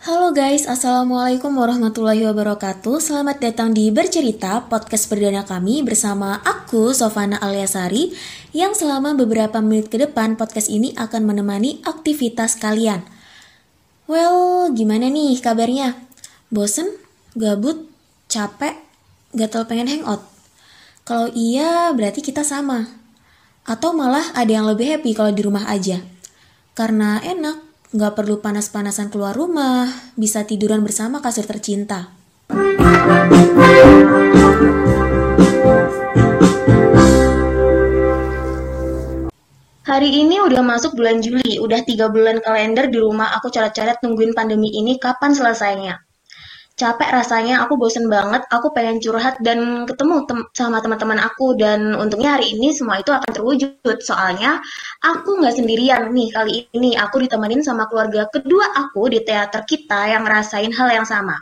Halo guys, Assalamualaikum warahmatullahi wabarakatuh Selamat datang di Bercerita, podcast perdana kami bersama aku, Sofana Alyasari Yang selama beberapa menit ke depan podcast ini akan menemani aktivitas kalian Well, gimana nih kabarnya? Bosen? Gabut? Capek? Gatel pengen hangout? Kalau iya, berarti kita sama Atau malah ada yang lebih happy kalau di rumah aja Karena enak Nggak perlu panas-panasan keluar rumah, bisa tiduran bersama kasur tercinta. Hari ini udah masuk bulan Juli, udah tiga bulan kalender di rumah aku coret-coret nungguin pandemi ini kapan selesainya capek rasanya, aku bosen banget, aku pengen curhat dan ketemu tem sama teman-teman aku dan untungnya hari ini semua itu akan terwujud soalnya aku nggak sendirian nih kali ini aku ditemenin sama keluarga kedua aku di teater kita yang ngerasain hal yang sama.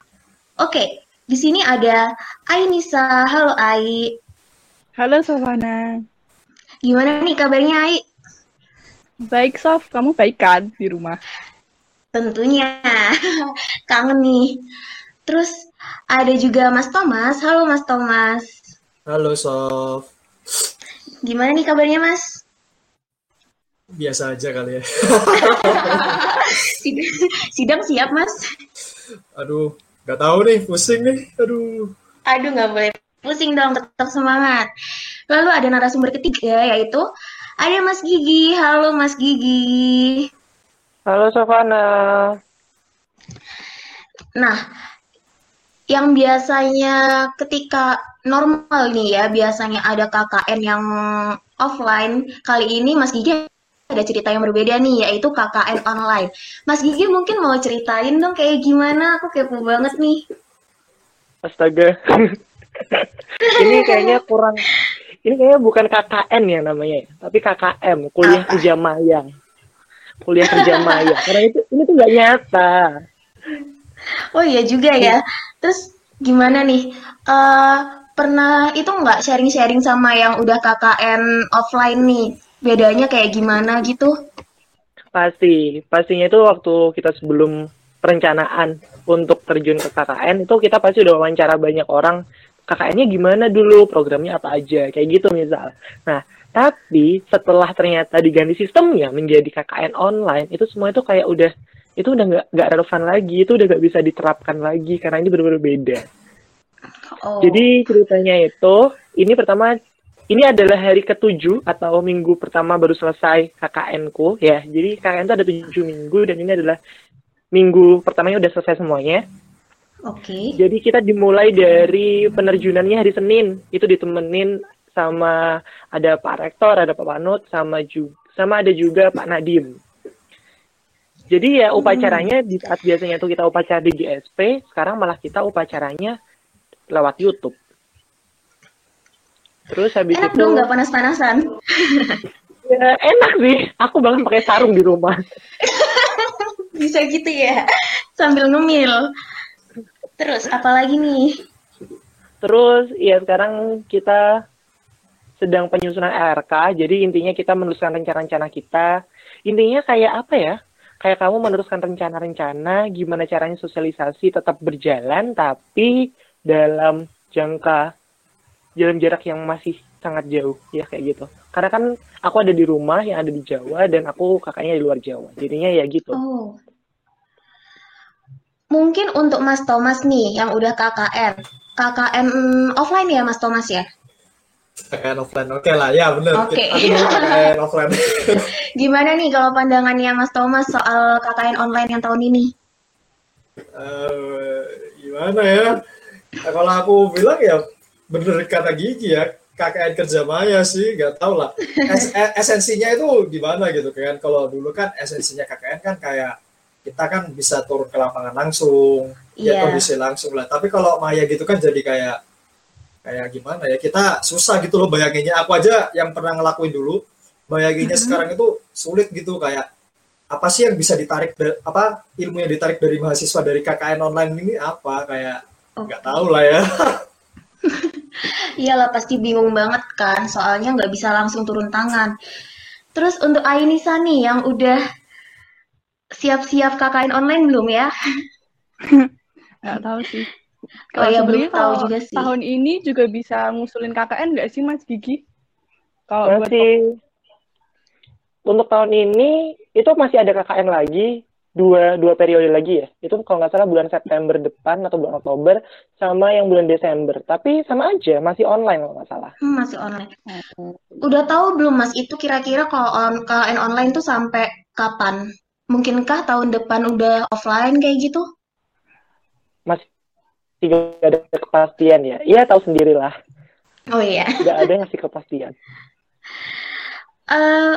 Oke, di sini ada Ainisa. Halo Ai. Halo Sofana. Gimana nih kabarnya Ai? Baik Sof, kamu baik kan di rumah? Tentunya. Kangen nih. Terus ada juga Mas Thomas. Halo Mas Thomas. Halo Sof. Gimana nih kabarnya Mas? Biasa aja kali ya. sidang, sidang siap Mas? Aduh, nggak tahu nih, pusing nih. Aduh. Aduh, nggak boleh pusing dong, tetap semangat. Lalu ada narasumber ketiga yaitu ada Mas Gigi. Halo Mas Gigi. Halo Sofana. Nah, yang biasanya ketika normal nih ya, biasanya ada KKN yang offline, kali ini Mas Gigi ada cerita yang berbeda nih, yaitu KKN online. Mas Gigi mungkin mau ceritain dong kayak gimana? Aku kepo banget nih. Astaga. ini kayaknya kurang, ini kayaknya bukan KKN ya namanya, tapi KKM, kuliah Apa? kerja maya. Kuliah kerja maya. Karena itu ini tuh nggak nyata. Oh iya juga ya. Terus gimana nih? Uh, pernah itu nggak sharing-sharing sama yang udah KKN offline nih? Bedanya kayak gimana gitu? Pasti, pastinya itu waktu kita sebelum perencanaan untuk terjun ke KKN itu kita pasti udah wawancara banyak orang KKN-nya gimana dulu, programnya apa aja, kayak gitu misal. Nah, tapi setelah ternyata diganti sistemnya menjadi KKN online, itu semua itu kayak udah itu udah nggak nggak relevan lagi itu udah nggak bisa diterapkan lagi karena ini benar-benar beda oh. jadi ceritanya itu ini pertama ini adalah hari ketujuh atau minggu pertama baru selesai KKN ku ya jadi KKN itu ada tujuh minggu dan ini adalah minggu pertamanya udah selesai semuanya Oke. Okay. Jadi kita dimulai dari penerjunannya hari Senin. Itu ditemenin sama ada Pak Rektor, ada Pak Panut, sama juga sama ada juga Pak Nadim. Jadi ya upacaranya di saat biasanya tuh kita upacara di GSP, sekarang malah kita upacaranya lewat YouTube. Terus habis enak itu dong nggak panas-panasan. ya, enak sih. Aku bahkan pakai sarung di rumah. Bisa gitu ya, sambil ngemil. Terus apa lagi nih? Terus ya sekarang kita sedang penyusunan RK, jadi intinya kita menuliskan rencana-rencana kita. Intinya kayak apa ya? Kayak kamu meneruskan rencana-rencana gimana caranya sosialisasi tetap berjalan tapi dalam jangka jalan jarak yang masih sangat jauh ya kayak gitu. Karena kan aku ada di rumah yang ada di Jawa dan aku kakaknya di luar Jawa. Jadinya ya gitu. Oh. mungkin untuk Mas Thomas nih yang udah KKN KKN offline ya Mas Thomas ya KKN offline, oke okay lah, ya bener. Oke. Okay. KKN offline. Gimana nih kalau pandangannya Mas Thomas soal KKN online yang tahun ini? Uh, gimana ya? Nah, kalau aku bilang ya bener kata Gigi ya, KKN kerja maya sih, nggak tau lah. Es esensinya itu gimana gitu kan? Kalau dulu kan esensinya KKN kan kayak kita kan bisa turun ke lapangan langsung, yeah. ya kondisi langsung lah. Tapi kalau maya gitu kan jadi kayak kayak gimana ya kita susah gitu loh bayanginnya aku aja yang pernah ngelakuin dulu bayanginnya mm -hmm. sekarang itu sulit gitu kayak apa sih yang bisa ditarik apa ilmu yang ditarik dari mahasiswa dari KKN online ini apa kayak nggak okay. tahu lah ya iyalah pasti bingung banget kan soalnya nggak bisa langsung turun tangan terus untuk Ainisa nih yang udah siap-siap KKN online belum ya Nggak tahu sih. Oh Kalau iya, belum sebenarnya tahu kalau juga sih. tahun ini juga bisa ngusulin KKN nggak sih Mas Gigi? Kalau buat Masih untuk tahun ini itu masih ada KKN lagi dua dua periode lagi ya. Itu kalau nggak salah bulan September depan atau bulan Oktober sama yang bulan Desember. Tapi sama aja masih online kalau nggak salah. Hmm, masih online. Udah tahu belum Mas itu kira-kira kalau on KKN online tuh sampai kapan? Mungkinkah tahun depan udah offline kayak gitu? Masih tidak ada kepastian ya. Iya tahu sendirilah. Oh iya. Nggak ada yang ngasih kepastian. Eh,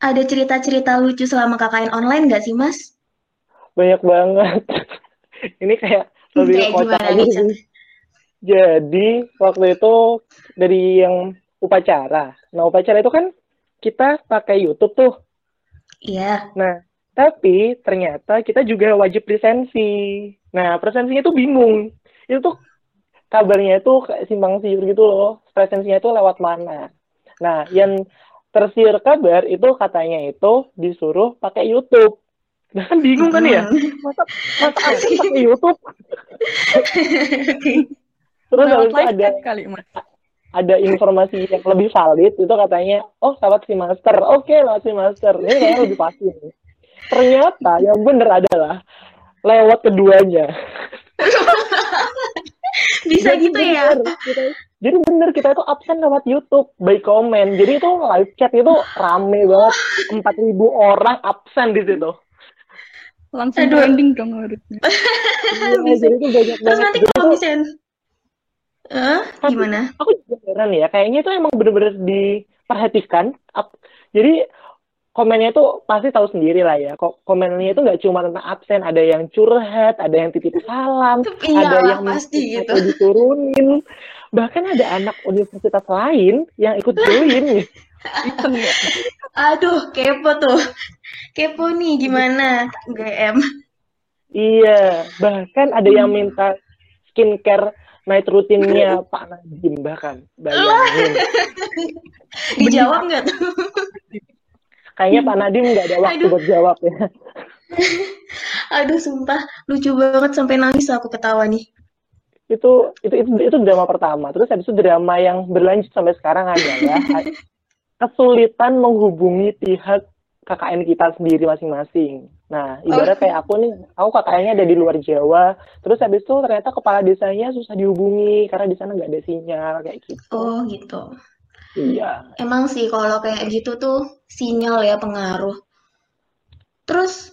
ada cerita-cerita lucu selama KKN online nggak sih Mas? Banyak banget. ini kayak lebih Kayak kocak gimana aja nih? Jadi waktu itu dari yang upacara. Nah upacara itu kan kita pakai YouTube tuh. Iya. Nah tapi ternyata kita juga wajib lisensi. Nah presensinya tuh bingung. Itu tuh kabarnya itu kayak simpang siur gitu loh. Presensinya itu lewat mana. Nah yang tersiar kabar itu katanya itu disuruh pakai YouTube. Nah kan bingung kan ya? Masa, masa asli pakai YouTube? Terus habis itu ada kali Mas. ada informasi yang lebih valid itu katanya oh lewat si master oke lewat si master ini kayaknya lebih pasti nih. Ternyata yang bener adalah lewat keduanya Bisa Jadi gitu ya? bener, kita- jadi bener kita itu absen lewat YouTube by comment jadi itu live chat itu rame banget 4000 orang absen di situ Langsung Aduh. trending dong harusnya. Iya, Bisa. jadi itu banyak Terus banget nanti kalau misalnya Eh, gimana? aku juga heran ya kayaknya itu emang bener-bener diperhatikan jadi komennya itu pasti tahu sendiri lah ya kok komennya itu nggak cuma tentang absen ada yang curhat ada yang titip salam ada yang pasti minta gitu. diturunin bahkan ada anak universitas lain yang ikut join ya. Aduh, kepo tuh. Kepo nih gimana GM? iya bahkan ada yang minta skincare night rutinnya Pak Nadiem bahkan bayangin Dijawab nggak tuh? Kayaknya Pak Nadiem nggak ada waktu Aduh. buat jawab ya Aduh, sumpah lucu banget sampai nangis aku ketawa nih. itu itu itu itu drama pertama terus habis itu drama yang berlanjut sampai sekarang adalah kesulitan menghubungi pihak KKN kita sendiri masing-masing. Nah, ibarat Oh. kayak aku nih, aku KKN-nya ada di luar Jawa, terus habis itu ternyata kepala desanya susah dihubungi karena di sana nggak ada sinyal kayak gitu. Oh, gitu. Iya. Emang sih kalau kayak gitu tuh sinyal ya pengaruh. Terus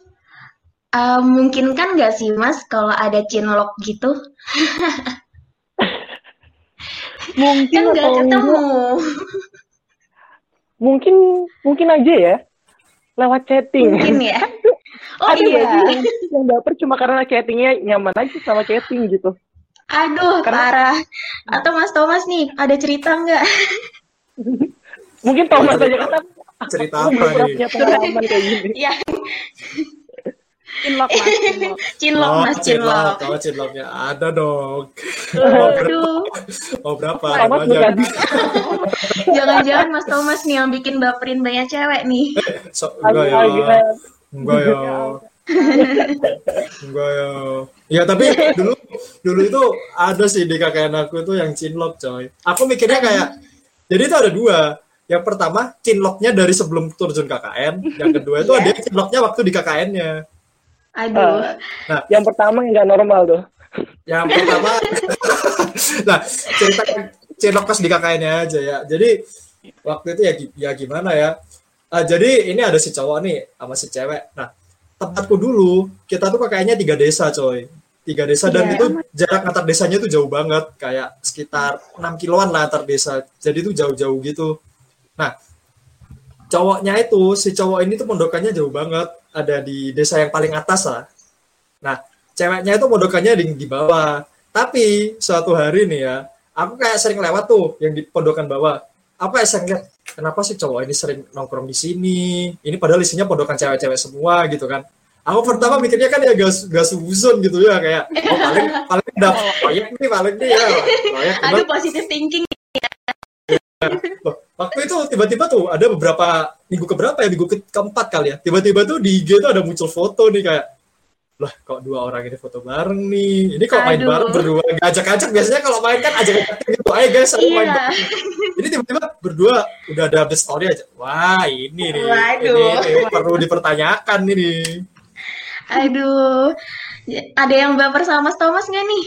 eh, mungkin kan nggak sih Mas kalau ada chinlock gitu? Mungkin Kan nggak ketemu. enggak, mungkin mungkin aja ya lewat chatting. Mungkin ya. Oh ada iya. yang, yang baper cuma karena chattingnya nyaman aja sama chatting gitu. Aduh, Karena- parah. Atau Mas Thomas nih, ada cerita nggak? Mungkin Thomas aja kata Cerita aku apa nih? punya pengalaman kayak gini. Ya, Inlock Mas, chinlock Oh, Mas, chinlock. Kalau cinloknya ada dong. Aduh, Oh berapa? Banyak. bukan jangan-jangan Mas Thomas nih yang bikin baperin banyak cewek nih. So, enggak ya. Enggak ya. Enggak ya. Ya tapi dulu dulu itu ada sih di KKN aku itu yang cinlok coy. Aku mikirnya kayak jadi itu ada dua. Yang pertama cinloknya dari sebelum terjun KKN. Yang kedua itu Iya. ada cinloknya waktu di KKN-nya. Aduh, Yang pertama yang nggak normal tuh. Yang pertama, nah cerita cinlok pas di KKN-nya aja ya. Jadi waktu itu ya, ya gimana ya? Ah, jadi ini ada si cowok nih sama si cewek. Nah tempatku dulu kita tuh KKN-nya tiga desa coy. Tiga desa dan Iya. itu jarak antar desanya tuh jauh banget, kayak sekitar 6 kiloan lah antar desa. Jadi tuh jauh-jauh gitu. Nah cowoknya itu si cowok ini tuh pondokannya jauh banget, ada di desa yang paling atas lah. Nah ceweknya itu pondokannya di, di bawah. Tapi suatu hari nih ya, aku kayak sering lewat tuh yang di pondokan bawah. Aku kayak sering lihat, kenapa sih cowok ini sering nongkrong di sini? Ini padahal isinya pondokan cewek-cewek semua gitu kan. Aku pertama mikirnya kan ya gas gas susun gitu ya kayak oh paling paling udah proyek nih paling nih ya proyek aduh positive thinking. Loh, waktu itu tiba-tiba tuh ada beberapa minggu keberapa ya minggu ke keempat kali ya tiba-tiba tuh di IG tuh ada muncul foto nih kayak lah kok dua orang ini foto bareng nih ini kok main Aduh. bareng berdua Nggak ajak-ajak biasanya kalau main kan ajak-ajak gitu ayo guys aku main Iya. bareng ini tiba-tiba berdua udah ada update story aja wah ini nih Waduh. ini, ini perlu dipertanyakan ini Aduh. Ada yang baper sama Mas Thomas nggak nih?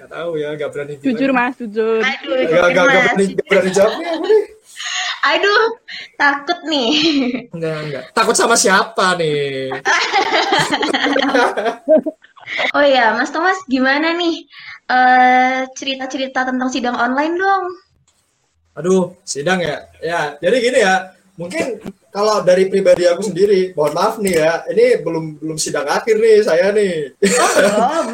nggak tahu ya nggak berani bilang. Jujur mas, jujur. Aduh, jujur, nggak nggak Mas. berani nggak berani jawab nih aku nih Aduh, takut nih. Enggak, enggak. Takut sama siapa nih? Oh ya, Mas Thomas, gimana nih eh cerita-cerita tentang sidang online dong? Aduh, sidang ya. Ya, jadi gini ya. Mungkin kalau dari pribadi aku sendiri, mohon maaf nih ya. Ini belum belum sidang akhir nih saya nih. Belum.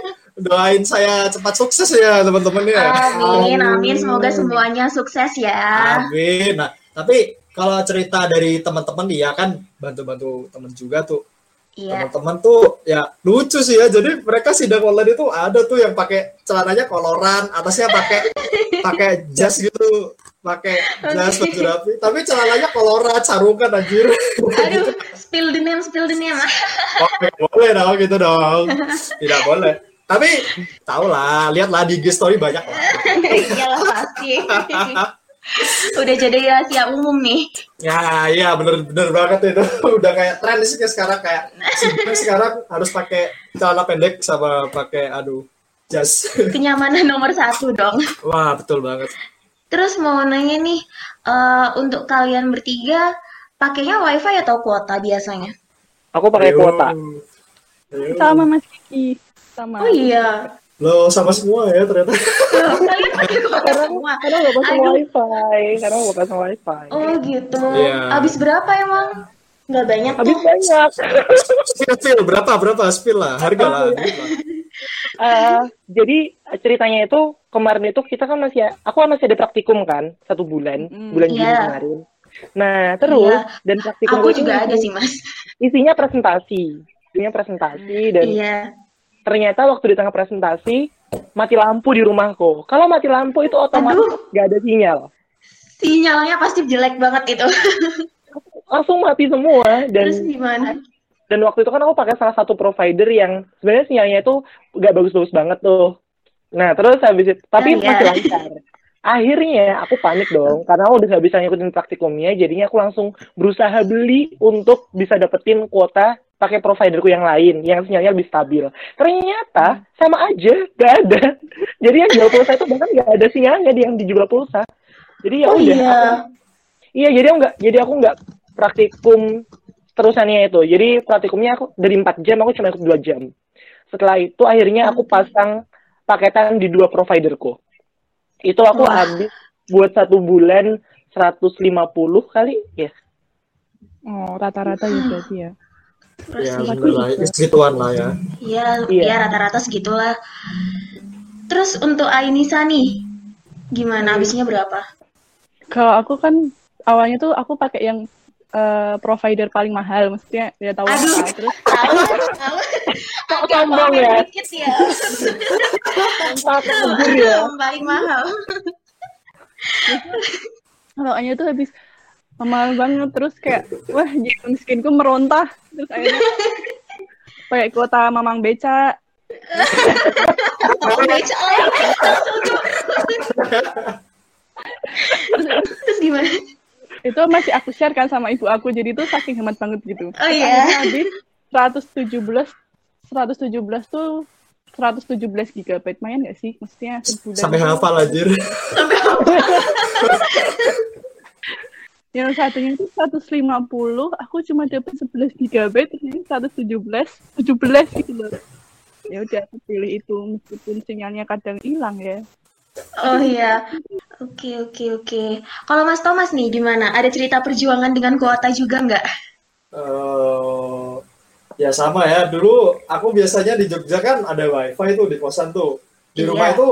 Doain saya cepat sukses ya teman-teman ya. Amin, amin. Semoga semuanya sukses ya. Amin. Nah, tapi kalau cerita dari teman-teman nih ya kan bantu-bantu teman juga tuh. Iya. Teman-teman tuh ya lucu sih ya. Jadi mereka sidang online itu ada tuh yang pakai celananya koloran, atasnya pakai pakai jas gitu, pakai jas rapi. Tapi celananya koloran, sarungan anjir. Aduh, spill the name, spill the name. Nggak boleh dong gitu dong. Tidak boleh. Tapi tau lah, lihatlah di IG story banyak lah. Iyalah pasti. Udah jadi rahasia umum nih. Ya, iya bener-bener banget itu. Udah kayak tren sih sekarang kayak sekarang, sekarang harus pakai celana pendek sama pakai aduh jas. Kenyamanan nomor satu dong. Wah, betul banget. Terus mau nanya nih, eh, untuk kalian bertiga pakainya wifi atau kuota biasanya? Aku pakai Ayo. kuota. Ayo. Sama mas Kiki. Sama. Oh iya, Lo sama semua ya ternyata. kalian pakai kuota semua. Karena nggak pasang Aduh. wifi. Karena nggak pasang wifi. Oh gitu. Iya. Habis berapa emang? Nggak banyak Habis tuh. banyak. Spill, spill. Berapa? Berapa? Spill lah. Harga lah. Eh, jadi ceritanya itu kemarin itu kita kan masih aku kan masih ada praktikum kan satu bulan Mm. bulan Juni Iya. kemarin. Nah terus Iya. dan praktikum Aku juga ada sih mas. isinya presentasi, isinya presentasi dan Iya. ternyata waktu di tengah presentasi mati lampu di rumahku. Kalau mati lampu itu otomatis Aduh. nggak ada sinyal, Sinyalnya pasti jelek banget itu. langsung mati semua dan Terus gimana? dan waktu itu kan aku pakai salah satu provider yang sebenarnya sinyalnya itu nggak bagus-bagus banget tuh. Nah terus habis itu, tapi Ah, iya. masih lancar. Akhirnya aku panik dong, karena aku udah nggak bisa ngikutin praktikumnya, jadinya aku langsung berusaha beli untuk bisa dapetin kuota pakai providerku yang lain, yang sinyalnya lebih stabil. Ternyata sama aja, nggak ada. Jadi yang jual pulsa itu bahkan nggak ada sinyalnya di yang dijual pulsa. Jadi ya Oh udah, iya. aku- Iya, jadi aku nggak, jadi aku nggak praktikum terusannya itu. Jadi praktikumnya aku dari 4 jam, aku cuma ikut 2 jam. Setelah itu akhirnya aku pasang paketan di dua providerku. Itu aku Wah. habis buat satu bulan 150 kali, ya. Oh, rata-rata ya berarti ya. Terus Ya, bener lah. Segituan lah ya. Iya, Iya. ya rata-rata segitulah. Terus untuk Ainisa nih, gimana habisnya berapa? Kalau aku kan awalnya tuh aku pakai yang eh, provider paling mahal, maksudnya ya tahu Aduh. lah. Terus Tahu, tahu. Sombong ya. dikit ya. Jujur ya. Paling mahal. awalnya tuh habis mahal banget terus kayak wah jiwa miskinku merontah terus akhirnya pakai kuota mamang beca Oh, beca lagi. Terus gimana? Itu masih aku share kan sama ibu aku jadi tuh saking hemat banget gitu. Oh iya. Akhirnya habis 117 117 tuh 117 gigabyte. Main gak sih? Maksudnya sebulan Sampai hafal anjir. yang satunya itu 150 aku cuma dapat 11 gigabyte ini 117 17 gitu loh. Ya udah aku pilih itu meskipun sinyalnya kadang hilang ya Oh iya. Oke, oke, oke. Kalau Mas Thomas nih gimana? Ada cerita perjuangan dengan kuota juga nggak? Eh, ya sama ya. Dulu aku biasanya di Jogja kan ada wifi tuh di kosan tuh. Di Iya. rumah itu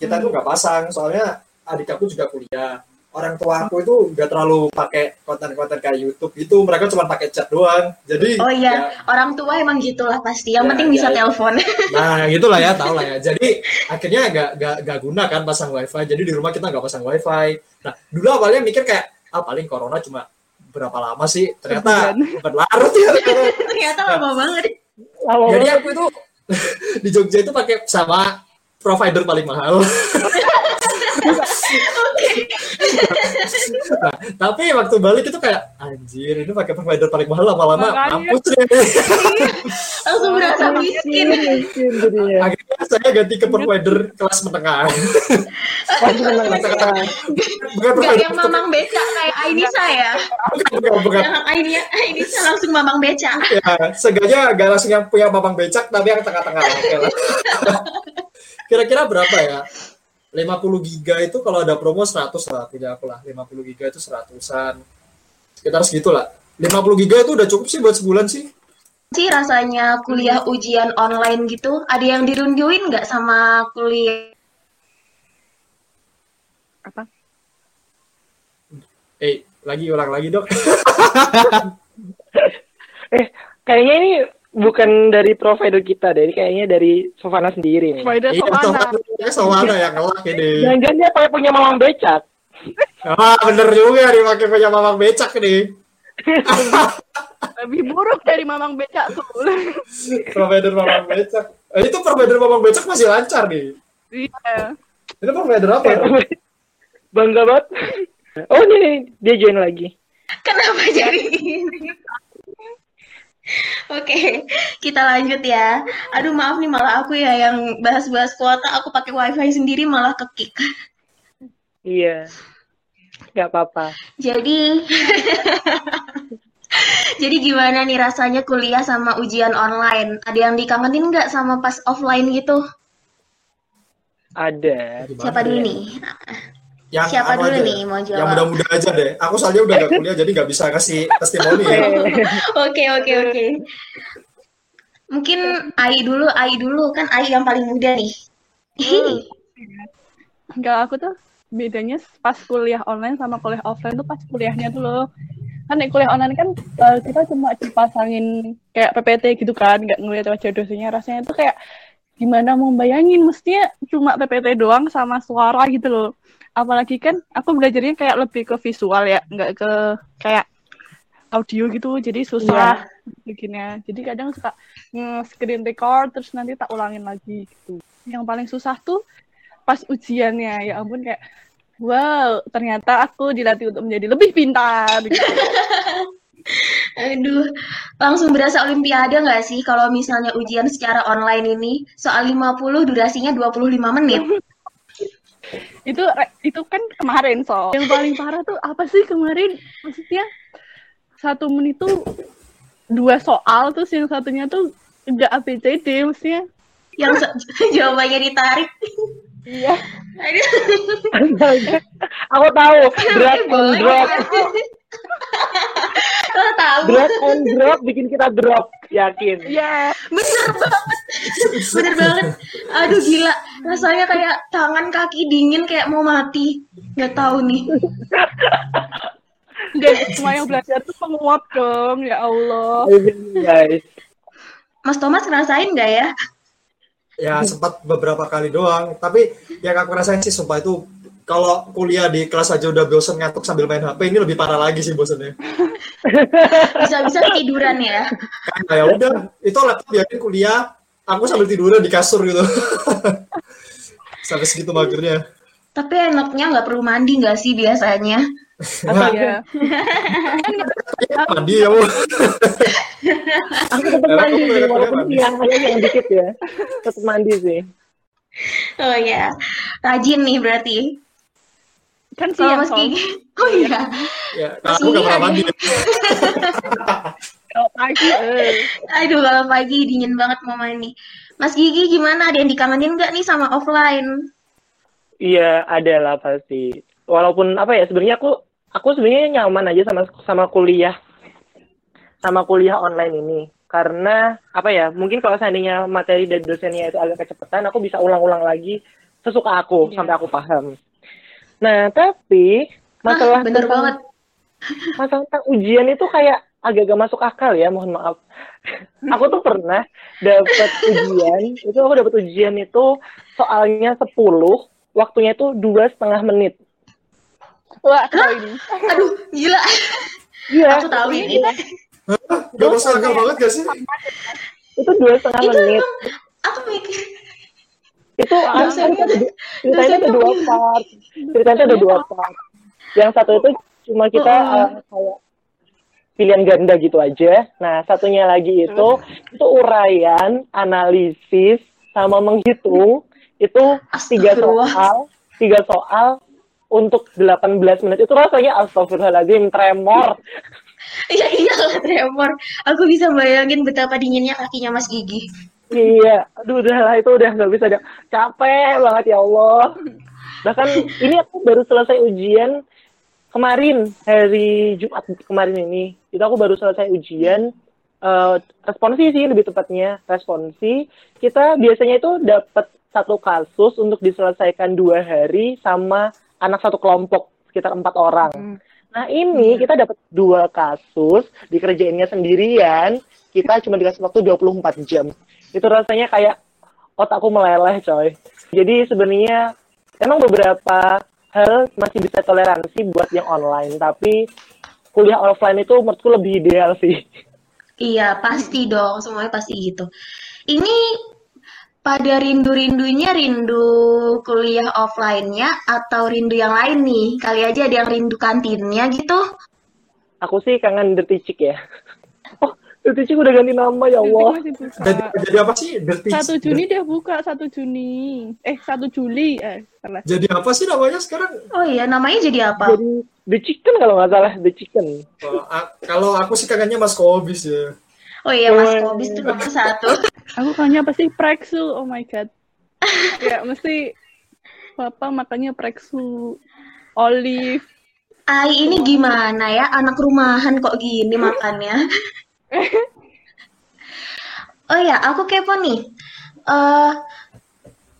kita tuh nggak pasang, soalnya adik aku juga kuliah. Orang tua aku itu nggak terlalu pakai konten-konten kayak YouTube gitu. Mereka cuma pakai chat doang. Jadi Oh ya, iya, orang tua emang gitulah pasti. Yang Ya, penting ya, bisa ya. telepon. nah gitulah ya, tau lah ya. Jadi akhirnya nggak nggak nggak guna kan pasang wifi. Jadi di rumah kita nggak pasang wifi. Nah dulu awalnya mikir kayak ah paling corona cuma berapa lama sih? Ternyata berlarut ya. Ternyata lama banget. Lama Jadi aku itu di Jogja itu pakai sama provider paling mahal. Nah, tapi waktu balik itu kayak anjir ini pakai provider paling mahal lama-lama mampus deh. Langsung berasa miskin. Miskin jadinya. Akhirnya saya ganti ke provider kelas menengah. Bukan provider yang mamang beca kayak Ainisa ya. bukan, bukan, bukan. Yang Aini Ainisa langsung mamang beca. Ya, seenggaknya gak langsung yang punya mamang becak tapi yang tengah-tengah. Kira-kira berapa ya? 50 giga itu kalau ada promo 100 lah punya aku lah 50 giga itu 100an sekitar segitu lah 50 giga itu udah cukup sih buat sebulan sih sih rasanya kuliah ujian online gitu? Ada yang dirunduin nggak sama kuliah? Apa? eh lagi ulang lagi dok Eh, kayaknya ini bukan dari provider kita deh, ini kayaknya dari Sofana sendiri nih. Spider iya Sovana. Sovana Sovana yang ngelak ini Jangan-jangan dia pakai punya mamang becak. ah bener juga nih pakai punya mamang becak nih Lebih buruk dari Mamang Becak tuh. provider mamang becak eh, itu provider mamang becak masih lancar nih Iya. itu provider apa Bangga banget. Oh, ini dia join lagi. Kenapa jadi gini? Oke, kita lanjut ya. Aduh maaf nih malah aku ya yang bahas-bahas kuota, aku pakai wifi sendiri malah kekik. Iya. Gak apa-apa. Jadi, jadi gimana nih rasanya kuliah sama ujian online? Ada yang dikangenin nggak sama pas offline gitu? Ada. Siapa dulu nih? Yang Siapa apa dulu aja? nih mau yang jawab? muda-muda aja deh aku soalnya udah gak kuliah jadi nggak bisa kasih testimoni ya Oke oke oke. Mungkin Ai dulu, Ai dulu kan Ai yang paling muda nih. Enggak, aku tuh bedanya pas kuliah online sama kuliah offline tuh pas kuliahnya tuh loh. Kan nih kuliah online kan eh, kita cuma dipasangin kayak PPT gitu kan, nggak ngeliat wajah dosennya. Rasanya tuh kayak gimana mau bayangin, mestinya cuma PPT doang sama suara gitu loh. Apalagi kan aku belajarnya kayak lebih ke visual ya, nggak ke kayak audio gitu, jadi susah bikinnya. Jadi kadang suka nge-screen record terus nanti tak ulangin lagi gitu. Yang paling susah tuh pas ujiannya ya ampun kayak wow ternyata aku dilatih untuk menjadi lebih pintar gitu. Aduh, langsung berasa olimpiade nggak sih kalau misalnya ujian secara online ini soal 50 durasinya 25 menit. itu itu kan kemarin so yang paling parah tuh apa sih kemarin maksudnya satu menit tuh dua soal terus yang satunya tuh enggak ABCD maksudnya Yang se- jawabannya ditarik. iya Aduh, Aku tahu. Boleh. drop. Lo tahu? Drag and drop bikin kita drop. Yakin. iya Bener banget. Bener banget. Aduh gila. Rasanya kayak tangan kaki dingin kayak mau mati. Nggak tahu nih. dan semua yang belajar tuh penguap dong ya Allah Guys. Mas Thomas ngerasain nggak ya? ya sempat beberapa kali doang tapi yang aku rasain sih sumpah itu kalau kuliah di kelas aja udah bosen ngantuk sambil main HP ini lebih parah lagi sih bosennya Bisa-bisa tiduran ya. kan ya udah itu laptop biarin kuliah aku sambil tiduran di kasur gitu sampai segitu magernya Tapi enaknya nggak perlu mandi nggak sih biasanya? Nah, ya mandi ya Bu. Aku tetap mandi sih, kuliah walaupun siang aja yang dikit ya. Tetap mandi sih. Oh ya, rajin nih berarti. Kan Kalau siang Mas Gigi, oh iya. ya kalau aku nggak pernah mandi kalau pagi eh Aduh, kalau pagi dingin banget mau mandi. Mas Gigi gimana? Ada yang dikangenin nggak nih sama offline? Iya, ada lah pasti. Walaupun apa ya, sebenarnya aku aku sebenarnya nyaman aja sama sama kuliah sama kuliah online ini. Karena apa ya, mungkin kalau seandainya materi dari dosennya itu agak kecepatan, aku bisa ulang-ulang lagi sesuka aku Iya. sampai aku paham. Nah, tapi masalah ah, bener tentang- banget. masalah tentang ujian itu kayak agak gak masuk akal ya, mohon maaf. aku tuh pernah dapat ujian, itu aku dapat ujian itu soalnya 10, waktunya itu dua setengah menit. wah tahu ini Aduh, gila. Iya. Aku tahu ini. Gak masuk akal banget gak sih itu dua setengah Itu menit emang aku mikir itu ada Dosennya- ceritanya ada dua part. ceritanya ada dua part. Yang satu itu cuma kita eh, kayak pilihan ganda gitu aja. Nah satunya lagi itu itu uraian analisis sama menghitung. Itu tiga soal tiga soal untuk 18 menit. Itu rasanya astagfirullahaladzim tremor. Iya iya tremor. Aku bisa bayangin betapa dinginnya kakinya Mas Gigi. Iya, aduh udah lah itu udah nggak bisa, udah capek banget ya Allah. Bahkan ini aku baru selesai ujian kemarin hari Jumat kemarin ini. Itu aku baru selesai ujian eh, responsi sih lebih tepatnya responsi. Kita biasanya itu dapat satu kasus untuk diselesaikan dua hari sama anak satu kelompok sekitar empat orang. Nah ini kita dapat dua kasus dikerjainnya sendirian. Kita cuma dikasih waktu 24 jam itu rasanya kayak otakku meleleh coy jadi sebenarnya emang beberapa hal masih bisa toleransi buat yang online tapi kuliah offline itu menurutku lebih ideal sih Iya pasti dong, semuanya pasti gitu. Ini pada rindu-rindunya rindu kuliah offline-nya atau rindu yang lain nih? Kali aja ada yang rindu kantinnya gitu. aku sih kangen deticik ya oh deticik udah ganti nama ya Allah. Jadi, jadi apa sih? Dirty Satu Juni dia buka satu Juni. Eh satu Juli. Eh salah. Jadi apa sih namanya sekarang? Oh iya, namanya jadi apa? jadi the chicken kalau nggak salah the chicken Oh, a- kalau aku sih kangennya Mas Kobis ya. Oh iya, Mas Oh. Kobis tuh nomor satu. Aku kayaknya pasti Prexu. Oh my god. ya mesti Papa makannya Prexu. Olive. Ai ini gimana ya? Anak rumahan kok gini makannya? oh ya, aku kepo nih. Eh,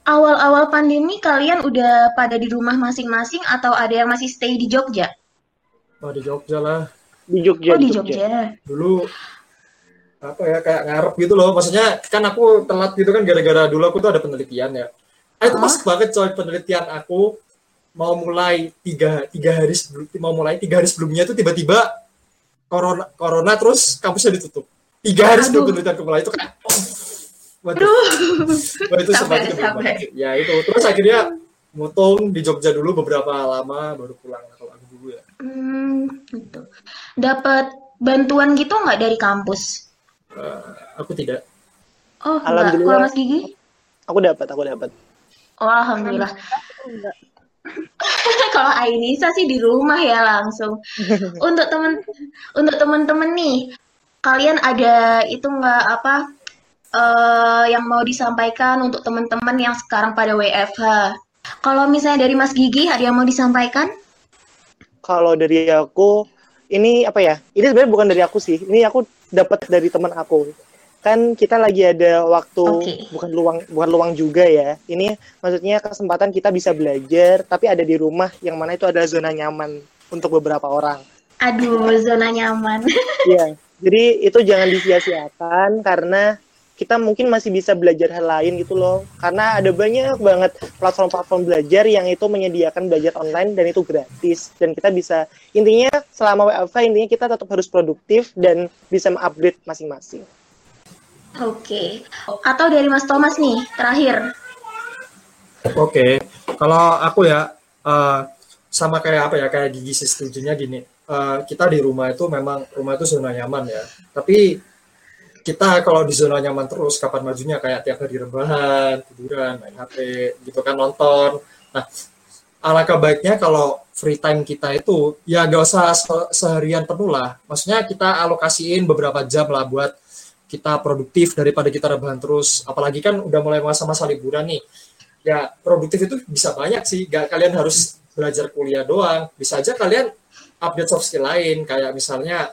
awal-awal pandemi kalian udah pada di rumah masing-masing atau ada yang masih stay di Jogja? Oh, di Jogja lah. di Jogja Oh di Jogja. Dulu apa ya kayak ngarep gitu loh. Maksudnya kan aku telat gitu kan gara-gara dulu aku tuh ada penelitian ya. Ah, itu pas banget coy penelitian aku mau mulai tiga tiga hari sebelum mau mulai tiga hari sebelumnya tuh tiba-tiba corona corona terus kampusnya ditutup tiga hari sebelum penelitian aku mulai itu kan oh, waduh Wah, itu Sampai- sempat ya itu terus akhirnya mutung di Jogja dulu beberapa lama baru pulang kalau aku dulu ya Hmm, gitu. Dapat bantuan gitu nggak dari kampus? Eh, aku tidak Oh. Alhamdulillah. Kalau Mas Gigi? aku dapat aku dapat Oh, alhamdulillah. Enggak. Kalau Ainisa sih di rumah ya langsung. Untuk temen untuk temen-temen nih, kalian ada itu nggak apa eh, yang mau disampaikan untuk teman-teman yang sekarang pada WFH? Kalau misalnya dari Mas Gigi ada yang mau disampaikan? kalau dari aku ini apa ya ini sebenarnya bukan dari aku sih ini aku dapat dari teman aku kan kita lagi ada waktu Oke. bukan luang bukan luang juga ya ini maksudnya kesempatan kita bisa belajar tapi ada di rumah yang mana itu adalah zona nyaman untuk beberapa orang Aduh, zona nyaman. Iya, jadi itu jangan disia-siakan karena kita mungkin masih bisa belajar hal lain gitu loh. Karena ada banyak banget platform-platform belajar yang itu menyediakan belajar online dan itu gratis. Dan kita bisa, intinya selama WFH intinya kita tetap harus produktif dan bisa mengupgrade masing-masing. Oke. Atau dari Mas Thomas nih, terakhir. Oke, kalau aku ya eh, sama kayak apa ya kayak gigi setujunya gini. eh, kita di rumah itu memang rumah itu zona nyaman ya. Tapi kita kalau di zona nyaman terus kapan majunya kayak tiap hari rebahan, tiduran, main HP, gitu kan nonton. Nah, alangkah baiknya kalau free time kita itu ya gak usah se- seharian penuh lah. Maksudnya kita alokasiin beberapa jam lah buat kita produktif daripada kita rebahan terus. Apalagi kan udah mulai masa-masa liburan nih ya produktif itu bisa banyak sih gak kalian harus belajar kuliah doang bisa aja kalian update soft skill lain kayak misalnya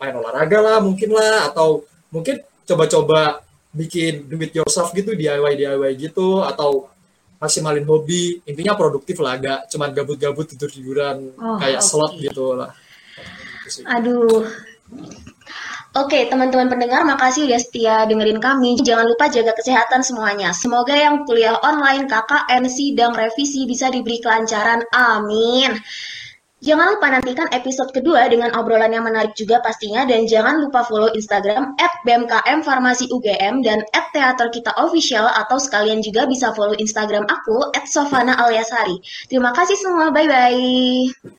main olahraga lah mungkin lah atau mungkin coba-coba bikin do it yourself gitu DIY DIY gitu atau maksimalin hobi intinya produktif lah gak cuman gabut-gabut tidur tiduran Oh, kayak oke. slot gitu lah Gitu. Aduh. Oke, teman-teman pendengar, makasih udah setia dengerin kami. Jangan lupa jaga kesehatan semuanya. Semoga yang kuliah online, KKN, sidang, revisi bisa diberi kelancaran. Amin. Jangan lupa nantikan episode kedua dengan obrolan yang menarik juga pastinya dan jangan lupa follow Instagram at BMKM Farmasi UGM dan at Teater Kita Official atau sekalian juga bisa follow Instagram aku at Sofana. Terima kasih semua, bye-bye.